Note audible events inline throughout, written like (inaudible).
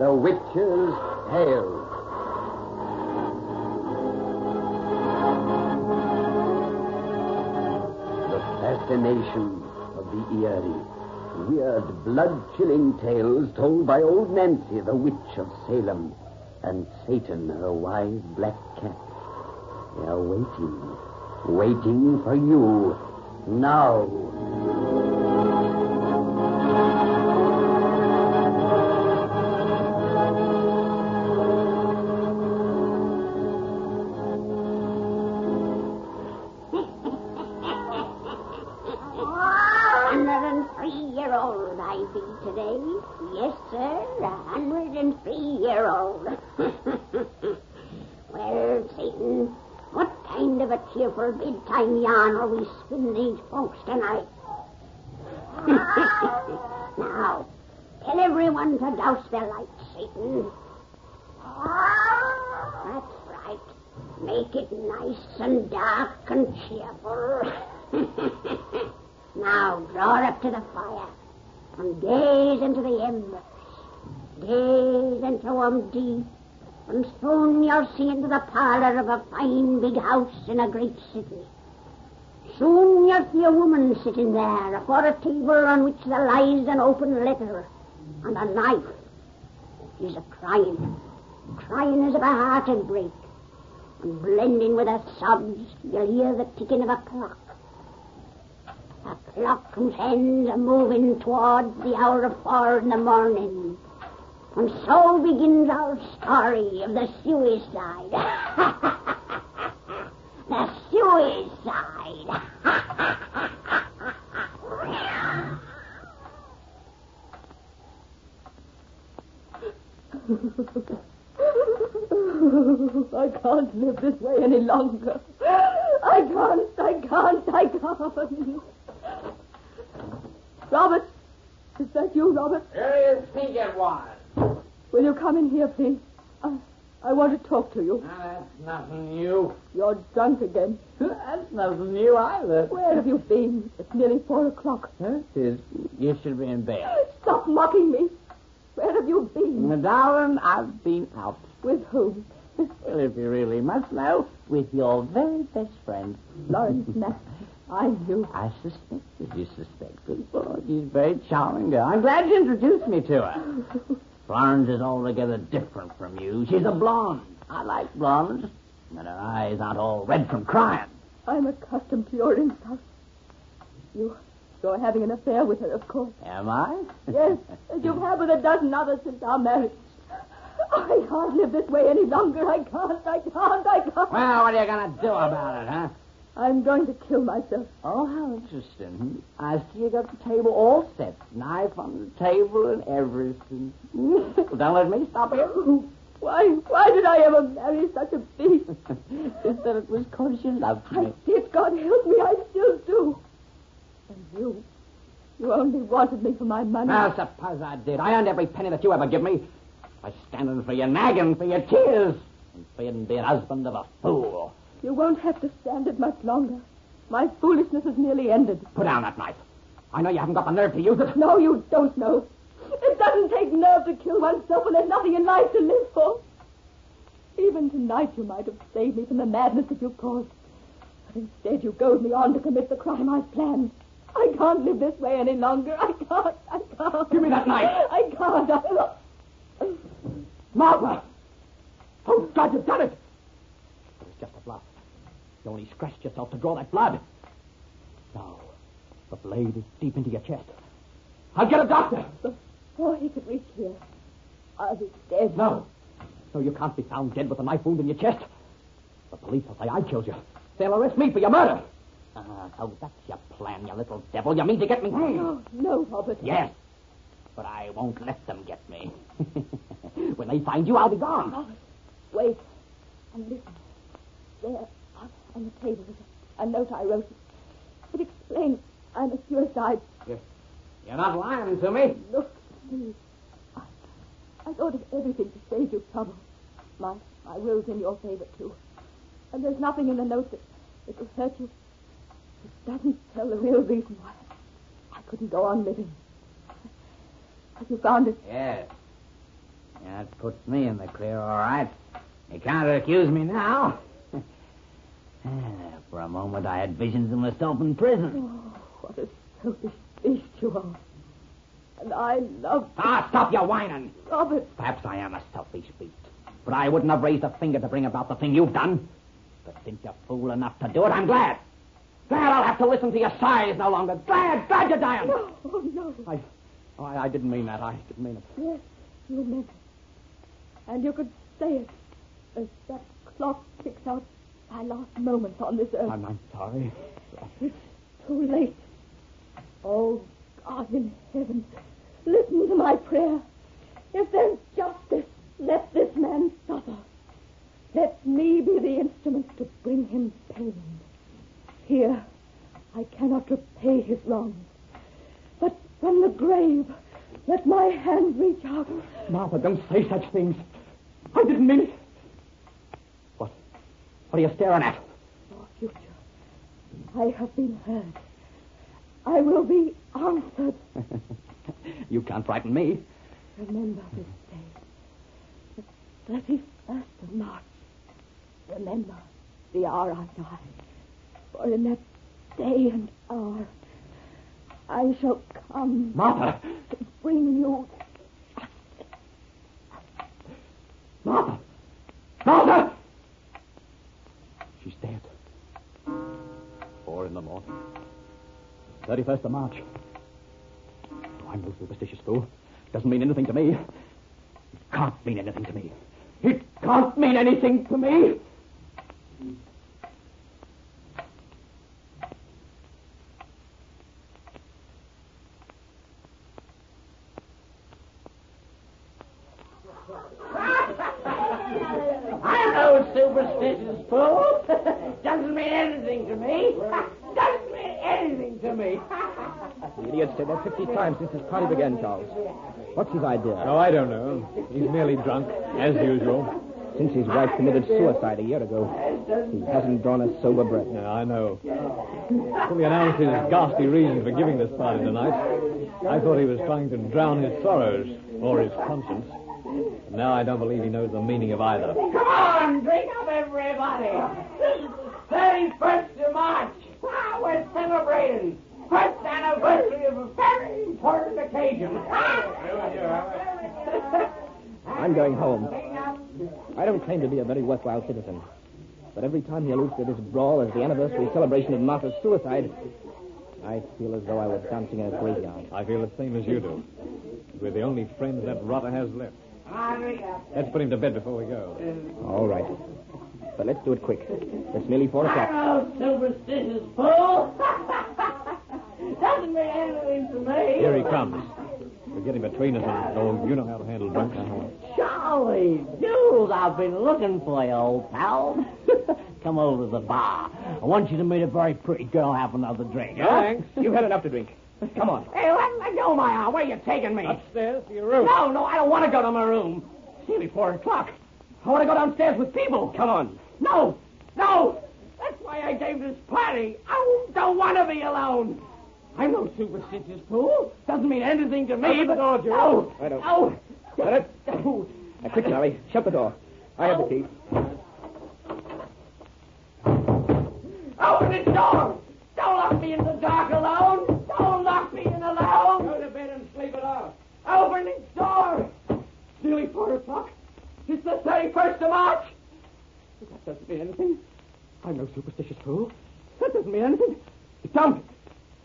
The Witch's Tale. The fascination of the eerie, weird, blood-chilling tales told by old Nancy, the witch of Salem, and Satan, her wise black cat. They are waiting, waiting for you now. Bedtime yarn are we spinning these folks tonight? now, tell everyone to douse their lights, Satan. That's right. Make it nice and dark and cheerful. (laughs) now, draw up to the fire and gaze into the embers. Gaze into them deep, and soon you'll see into the parlor of a fine big house in a great city. Soon you'll see a woman sitting there afore a table on which there lies an open letter and a knife. She's a crying, crying as if her heart had break. And blending with her sobs, you'll hear the ticking of a clock. A clock whose hands are moving toward the hour of four in the morning. And so begins our story of the suicide. (laughs) the suicide. I can't live this way any longer. I can't, I can't, I can't. Robert, is that you, Robert? There you think it. Will you come in here, please? I, I want to talk to you. Now, that's nothing new. You're drunk again. (laughs) That's nothing new either. Where have you been? It's nearly four o'clock. Yes, is. You should be in bed. Stop mocking me. Where have you been? Now, darling, I've been out. With whom? Well, if you really must know, with your very best friend. Florence (laughs) Knapp. I knew. I suspected you suspected. Oh, she's a very charming girl. I'm glad you introduced me to her. (laughs) Florence is altogether different from you. She's a blonde. I like blondes. And her eyes aren't all red from crying. I'm accustomed to your insults. You, you're having an affair with her, of course. Am I? Yes, (laughs) as you have had with a dozen others since our marriage. I can't live this way any longer. I can't, I can't, I can't. Well, what are you going to do about it, huh? I'm going to kill myself. Oh, how interesting. I see you got the table all set. Knife on the table and everything. well, don't let me stop you. Why, why did I ever marry such a beast? (laughs) Just that it was because you loved me. I did, God help me, I still do. And you, you only wanted me for my money. Now, suppose I did. I earned every penny that you ever give me by standing for your nagging, for your tears, and for being husband of a fool. You won't have to stand it much longer. My foolishness is nearly ended. Put down that knife. I know you haven't got the nerve to use it. No, you don't know. It doesn't take nerve to kill oneself when there's nothing in life to live for. Even tonight you might have saved me from the madness that you caused. But instead you goad me on to commit the crime I've planned. I can't live this way any longer. I can't. I can't. Give me that knife. I can't. I... Martha! Oh, God, you've done it! It was just a bluff. You only scratched yourself to draw that blood. Now, the blade is deep into your chest. I'll get a doctor. Before he could reach here, I'll be dead. No. No, you can't be found dead with a knife wound in your chest. The police will say I killed you. They'll arrest me for your murder. Ah, so that's your plan, you little devil. You mean to get me? No, no, Robert. Yes. But I won't let them get me. (laughs) when they find you, I'll be gone. Robert, wait and listen. There, on, the table, is a, a note I wrote. It explains I'm a suicide. You're not lying to me. Look, please. I, I thought of everything to save you trouble. My, my will's in your favor, too. And there's nothing in the note that, that will hurt you. It doesn't tell the real reason why I couldn't go on living. Have you found it? Yes. That puts me in the clear, all right. You can't accuse me now. For a moment, I had visions of myself in prison. Oh, what a selfish beast you are. And I love Ah, stop your whining. Robert. Perhaps I am a selfish beast. But I wouldn't have raised a finger to bring about the thing you've done. But since you're fool enough to do it, I'm glad. Glad I'll have to listen to your sighs no longer. Glad, glad you're dying. No, oh, no. I, oh, I, I didn't mean that. I didn't mean it. Yes, you meant it. And you could say it as that clock ticks out my last moments on this earth. I'm, I'm sorry. It's too late. Oh, God in heaven, listen to my prayer. If there's justice, let this man suffer. Let me be the instrument to bring him pain. Here, I cannot repay his wrongs. But from the grave, let my hand reach out. Martha, don't say such things. I didn't mean it. What? What are you staring at? Your future. I have been heard. I will be answered. (laughs) you can't frighten me. Remember this day. The 31st of March. Remember the hour I die. For in that day and hour, I shall come Martha! to bring you 31st of March. Oh, I'm no superstitious fool. It doesn't mean anything to me. It can't mean anything to me. It can't mean anything to me. I'm no superstitious fool. (laughs) Doesn't mean anything to me. (laughs) Doesn't anything to me. The idiot said that 50 times since this party began, Charles. What's his idea? Oh, I don't know. He's merely drunk, as usual. Since his wife committed suicide a year ago, he hasn't drawn a sober breath. Yeah, I know. When he announced his ghastly reason for giving this party tonight, I thought he was trying to drown his sorrows or his conscience. But now I don't believe he knows the meaning of either. Come on, drink up, everybody. This is the 31st of March. Ah, we're celebrating. First anniversary of a very important occasion. (laughs) I'm going home. I don't claim to be a very worthwhile citizen. But every time he alludes to this brawl as the anniversary celebration of Martha's suicide, I feel as though I was dancing in a graveyard. I feel the same as you do. We're the only friends that rotter has left. Let's put him to bed before we go. All right. But let's do it quick. It's nearly four o'clock. No superstitious fool. Doesn't mean anything to me. Here he comes. We're getting between us, and oh, you know how to handle drunks. Charlie Jules, I've been looking for you, old pal. (laughs) Come over to the bar. I want you to meet a very pretty girl. Have another drink. huh? Thanks. You've had enough to drink. Come on. Hey, let, let go my arm. Where are you taking me? Upstairs to your room. No, no, I don't want to go to my room. It's nearly four o'clock. I want to go downstairs with people. Come on. No, no. That's why I gave this party. I don't want to be alone. I'm no superstitious fool. Doesn't mean anything to me. But door, Jules. no, I don't- no. Shut it. (laughs) No. Now, quick, Charlie. Shut the door. I have the key. Open the door. Don't lock me in the dark alone. Don't lock me in alone. Go to bed and sleep it off. Open the door. It's nearly four o'clock. It's the 31st of March. That doesn't mean anything. I'm no superstitious fool. That doesn't mean anything. It don't.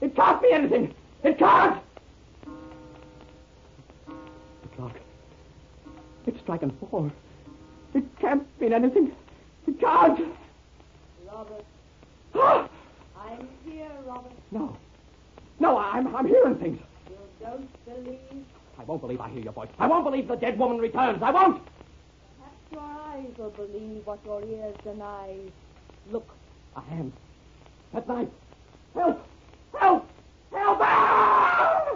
It can't be anything. It can't. The clock. It's striking four. It can't mean anything. It can't. Robert, Ah! I'm here, Robert. No. No, I'm, I'm hearing things. You don't believe? I won't believe I hear your voice. I won't believe the dead woman returns. I won't. Perhaps your eyes will believe what your ears deny. Look, A hand. That knife. Help! Help! Help! Ah! (laughs)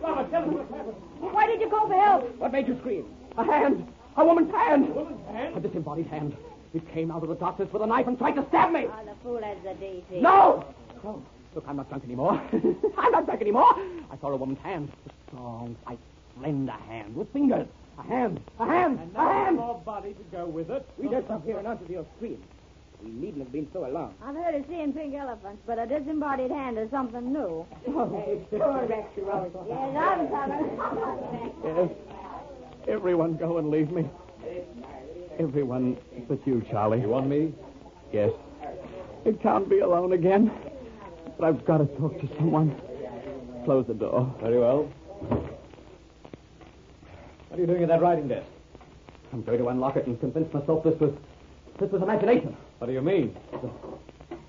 Robert, tell me what's why did you call for help? What made you scream? A hand. A woman's hand. A woman's hand? A disembodied hand. It came out of the darkness with a knife and tried to stab me. Oh, the fool has the DTs. No! No. Look, I'm not drunk anymore. (laughs) I'm not drunk anymore. I saw a woman's hand. A strong, white, slender hand with fingers. A hand, a hand, a hand. more body to go with it. We just up here and answer to your scream. We needn't have been so alarmed. I've heard of seeing pink elephants, but a disembodied hand is something new. Oh, correct, you yes, I'm coming. Yes. Everyone go and leave me. Everyone but you, Charlie. You want me? Yes. I can't be alone again. But I've got to talk to someone. Close the door. Very well. What are you doing at that writing desk? I'm going to unlock it and convince myself this was this was imagination. What do you mean?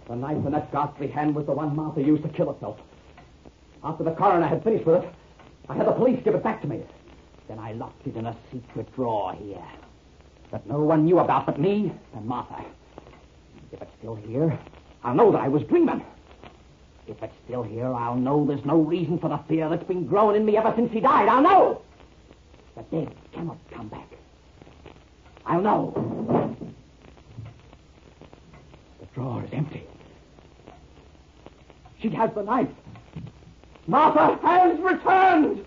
The knife in that ghastly hand was the one Martha used to kill herself. After the coroner had finished with it, I had the police give it back to me. Then I locked it in a secret drawer here that no one knew about but me and Martha. If it's still here, I'll know that I was dreaming. If it's still here, I'll know there's no reason for the fear that's been growing in me ever since he died. I'll know. The dead cannot come back. I'll know. The drawer is empty. She has the knife. Martha has returned.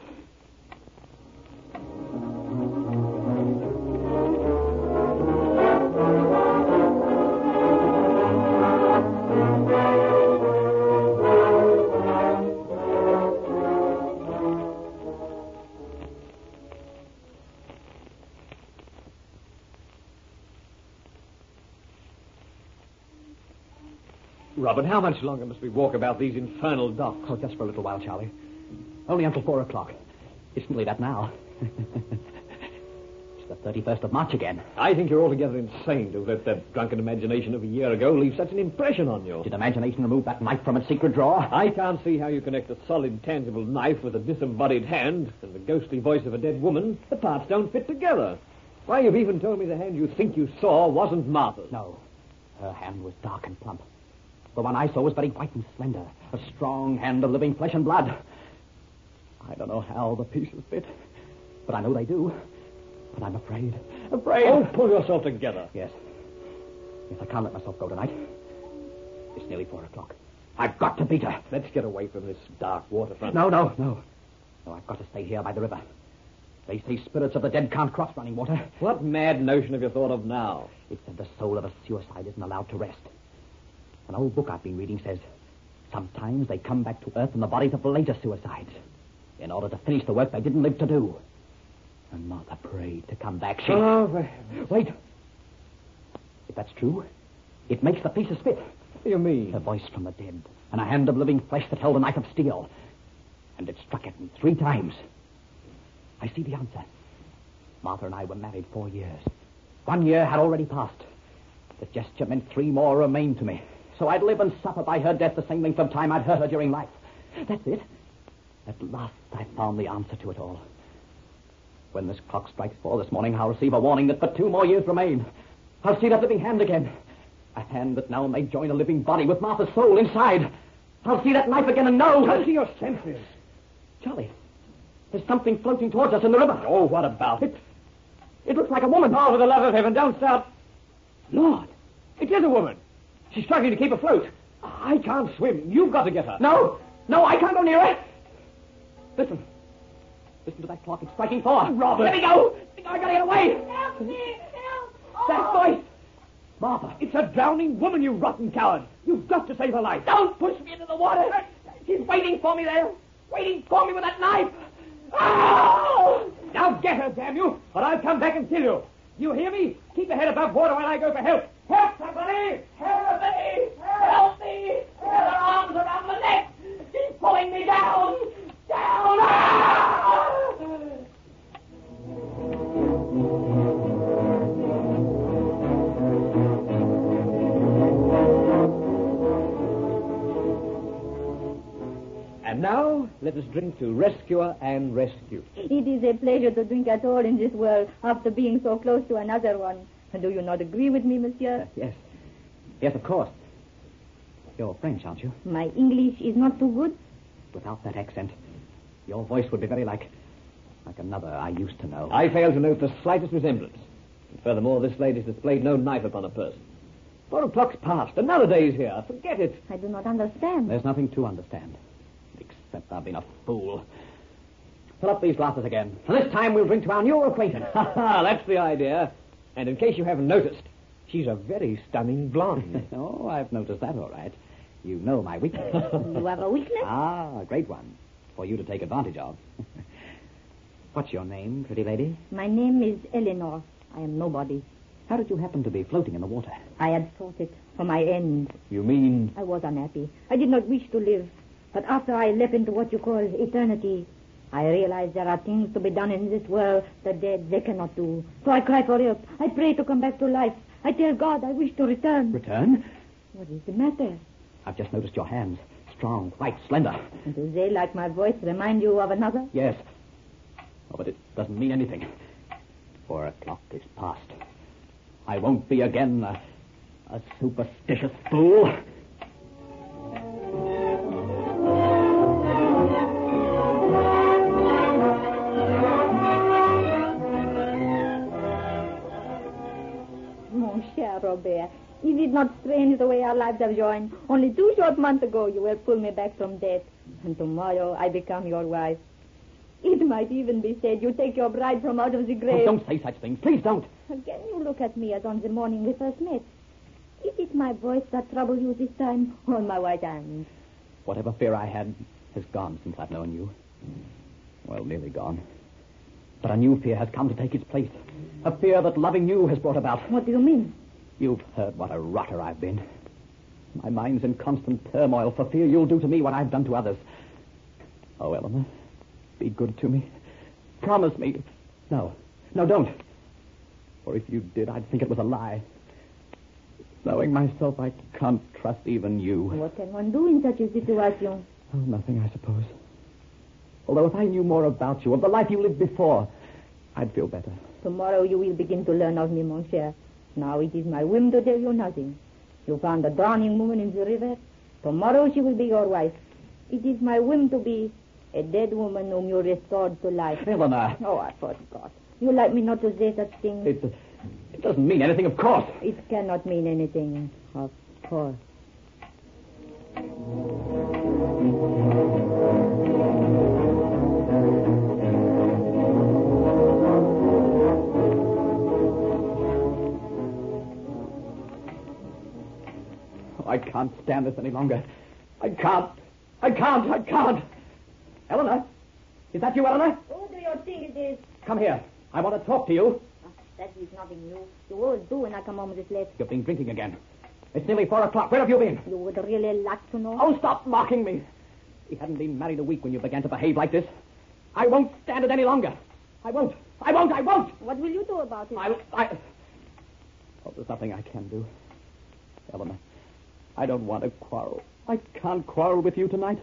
Robert, how much longer must we walk about these infernal docks? Oh, just for a little while, Charlie. Only until four o'clock. It's nearly that now. (laughs) it's the 31st of March again. I think you're altogether insane to let that drunken imagination of a year ago leave such an impression on you. Did imagination remove that knife from its secret drawer? I can't see how you connect a solid, tangible knife with a disembodied hand and the ghostly voice of a dead woman. The parts don't fit together. Why, you've even told me the hand you think you saw wasn't Martha's. No. Her hand was dark and plump. The one I saw was very white and slender. A strong hand of living flesh and blood. I don't know how the pieces fit, but I know they do. But I'm afraid. Afraid. Oh, pull yourself together. Yes. Yes, I can't let myself go tonight. It's nearly four o'clock. I've got to beat her. Let's get away from this dark waterfront. No, no, no. No, I've got to stay here by the river. They say spirits of the dead can't cross running water. What mad notion have you thought of now? It said the soul of a suicide isn't allowed to rest. An old book I've been reading says sometimes they come back to Earth in the bodies of later suicides in order to finish the work they didn't live to do. And Martha prayed to come back. She... Oh, Wait. If that's true, it makes the pieces fit. what do you mean? A voice from the dead, and a hand of living flesh that held a knife of steel. And it struck at me three times. I see the answer. Martha and I were married four years. One year had already passed. The gesture meant three more remained to me. So I'd live and suffer by her death the same length of time I'd hurt her during life. That's it. At last I found the answer to it all. When this clock strikes four this morning, I'll receive a warning that but two more years remain. I'll see that living hand again. A hand that now may join a living body with Martha's soul inside. I'll see that knife again and know. Come to your senses. Charlie, there's something floating towards us in the river. Oh, what about It, it looks like a woman. Oh, for the love of heaven, don't start. Lord. It is a woman. She's struggling to keep afloat. I can't swim. You've got to get her. No, no, I can't go near her. Listen. Listen to that clock. It's striking four. Robert. Let me go. I gotta get away. Help me! Help! That oh. voice. Martha. It's a drowning woman, you rotten coward. You've got to save her life. Don't push me into the water. She's waiting for me there. Waiting for me with that knife. Oh! Now get her, damn you, or I'll come back and kill you. You hear me? Keep your head above water while I go for help. Help somebody! Help me! Help me! Get her arms around my neck. She's pulling me down. Down. Ah! And now, let us drink to rescuer and rescue. It is a pleasure to drink at all in this world after being so close to another one. Do you not agree with me, monsieur? Yes. Yes, of course. You're French, aren't you? My English is not too good. Without that accent, your voice would be very like like another I used to know. I fail to note the slightest resemblance. And furthermore, this lady's displayed no knife upon her person. Four o'clock's past. Another day's here. Forget it. I do not understand. There's nothing to understand, except I've been a fool. fill up these glasses again. And this time we'll drink to our new acquaintance. (laughs) Ha ha, that's the idea. And in case you haven't noticed, she's a very stunning blonde. (laughs) oh, I've noticed that all right. You know my weakness. (laughs) You have a weakness? ah, a great one. For you to take advantage of. (laughs) What's your name, pretty lady? My name is Eleanor. I am nobody. How did you happen to be floating in the water? I had sought it for my end. you mean I was unhappy. I did not wish to live. But after I leapt into what you call eternity, I realize there are things to be done in this world the dead they cannot do. So I cry for help. I pray to come back to life. I tell God I wish to return. Return? What is the matter? I've just noticed your hands. Strong, white, slender. And do they, like my voice, remind you of another? Yes. Oh, but it doesn't mean anything. Four o'clock is past. I won't be again a, a superstitious fool. Is it not strange the way our lives have joined? Only two short months ago you were pulled me back from death, and tomorrow I become your wife. It might even be said you take your bride from out of the grave. Oh, grave. don't say such things. Please don't. Can you look at me as on the morning we first met? Is it my voice that troubles you this time, or my white hands? Whatever fear I had has gone since I've known you. Well, nearly gone. But a new fear has come to take its place. A fear that loving you has brought about. What do you mean? You've heard what a rotter I've been. My mind's in constant turmoil for fear you'll do to me what I've done to others. Oh, Eleanor, be good to me. Promise me. No, no, don't. For if you did, I'd think it was a lie. Knowing myself, I can't trust even you. What can one do in such a situation? Oh, nothing, I suppose. Although if I knew more about you, of the life you lived before, I'd feel better. Tomorrow you will begin to learn of me, mon cher. Now it is my whim to tell you nothing. You found a drowning woman in the river. Tomorrow she will be your wife. It is my whim to be a dead woman whom you restored to life. Eleanor, Oh, I forgot. You like me not to say such things? it, it doesn't mean anything, of course. It cannot mean anything, of course. I can't stand this any longer. I can't. I can't. I can't. Eleanor? Is that you, Eleanor? Who do you think it is? Come here. I want to talk to you. Ah, that is nothing new. You always do when I come home this late. You've been drinking again. It's nearly four o'clock. Where have you been? You would really like to know? Oh, stop mocking me. We hadn't been married a week when you began to behave like this. I won't stand it any longer. I won't. I won't. I won't. What will you do about it? I, I... Oh, there's nothing I can do. Eleanor, I don't want to quarrel. I can't quarrel with you tonight.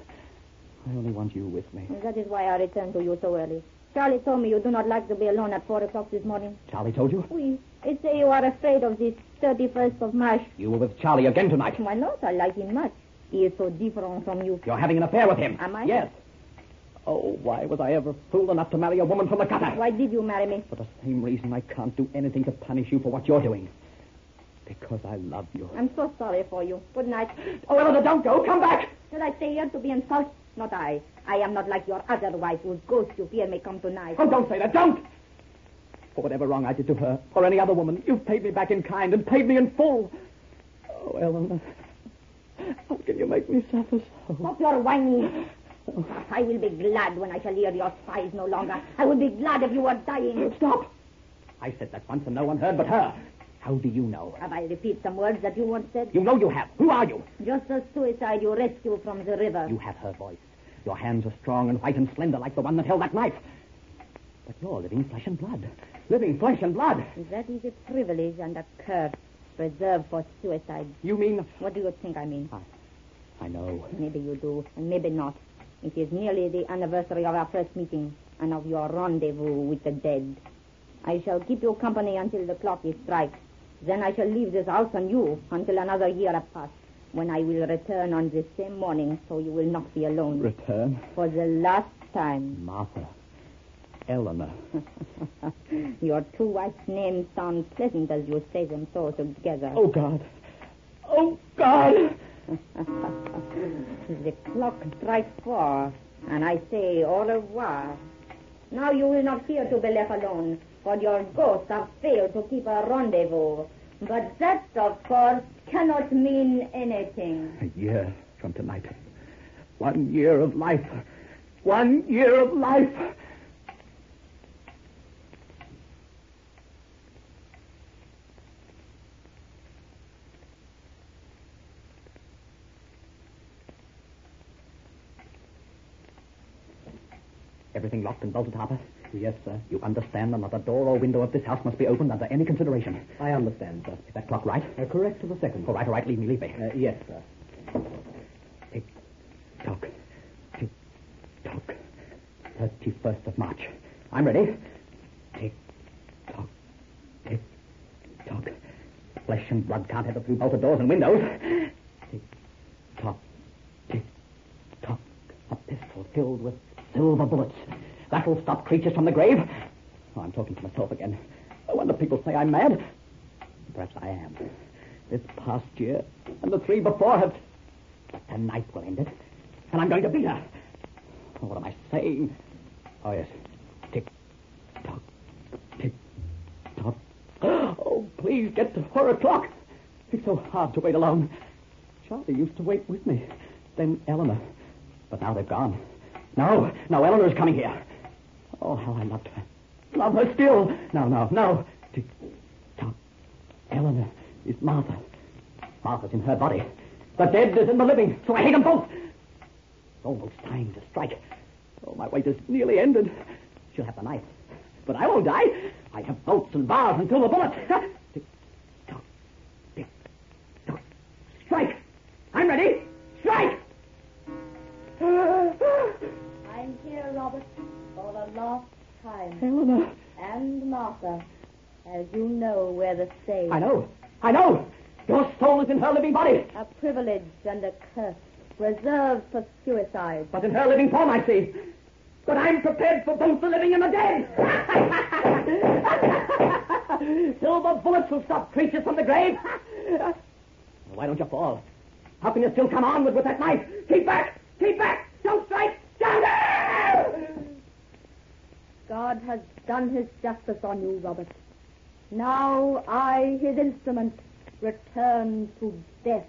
I only want you with me. That is why I returned to you so early. Charlie told me you do not like to be alone at four o'clock this morning. Charlie told you? Oui. They say you are afraid of this 31st of March. You were with Charlie again tonight. Why not? I like him much. He is so different from you. You're having an affair with him. Am I? Yes. Oh, why was I ever fool enough to marry a woman from the gutter? Why did you marry me? For the same reason I can't do anything to punish you for what you're doing. Because I love you. I'm so sorry for you. Good night. Oh, Eleanor, don't go. Come back. Should I stay here to be insulted? Not I. I am not like your other wife whose ghost you fear may come tonight. Oh, don't say that. Don't. For whatever wrong I did to her or any other woman, you've paid me back in kind and paid me in full. Oh, Eleanor. How can you make me suffer so? Stop your whining. I will be glad when I shall hear your sighs no longer. I will be glad if you were dying. Stop. I said that once and no one heard but her. How do you know? Have I repeat some words that you once said? You know you have. Who are you? Just a suicide you rescue from the river. You have her voice. Your hands are strong and white and slender like the one that held that knife. But you're living flesh and blood. Living flesh and blood. That is a privilege and a curse reserved for suicide. You mean... What do you think I mean? I know. Maybe you do, and maybe not. It is nearly the anniversary of our first meeting and of your rendezvous with the dead. I shall keep you company until the clock is strike. Then I shall leave this house and you until another year has passed, when I will return on this same morning, so you will not be alone. Return? For the last time. Martha. Eleanor. (laughs) Your two wife's names sound pleasant as you say them so together. Oh, God. Oh, God. (laughs) The clock strikes four, and I say au revoir. Now you will not fear to be left alone, for your ghosts have failed to keep a rendezvous. But that, of course, cannot mean anything. A year from tonight. One year of life. One year of life. Everything locked and bolted, Harper? Yes, sir. You understand that not a door or window of this house must be opened under any consideration. I understand, sir. Is that clock right? Uh, correct to the second. All right, all right. Leave me, leave me. Uh, yes, sir. Tick, tock, tick, tock. 31st of March. I'm ready. Tick, tock, tick, tock. Flesh and blood can't enter through bolted doors and windows. Tick, tock, tick, tock. A pistol filled with silver bullets. That'll stop creatures from the grave. Oh, I'm talking to myself again. No wonder people say I'm mad. Perhaps I am. This past year and the three before have. But tonight will end it. And I'm going to beat her. What am I saying? Oh, yes. Tick, tock, tick, tock. Oh, please get to four o'clock. It's so hard to wait alone. Charlie used to wait with me. Then Eleanor. But now they've gone. No, no, Eleanor's coming here. Oh, how I loved her. Love her still. No, no, no. Tick, tock. Eleanor is Martha. Martha's in her body. The dead is in the living, so I hate them both. It's almost time to strike. Oh, my wait is nearly ended. She'll have the knife. But I won't die. I have bolts and bars and silver bullets. Tick, tock, tick, tock. Strike! I'm ready. Strike! I'm here, Robert, for the last time. Eleanor. And Martha, as you know, we're the same. I know. I know. Your soul is in her living body. A privilege and a curse, reserved for suicide. But in her living form, I see. But I'm prepared for both the living and the dead. (laughs) Silver bullets will stop creatures from the grave. Why don't you fall? How can you still come onward with that knife? Keep back! Keep back! Don't strike! Down there! God has done his justice on you, Robert. Now I, his instrument, return to death.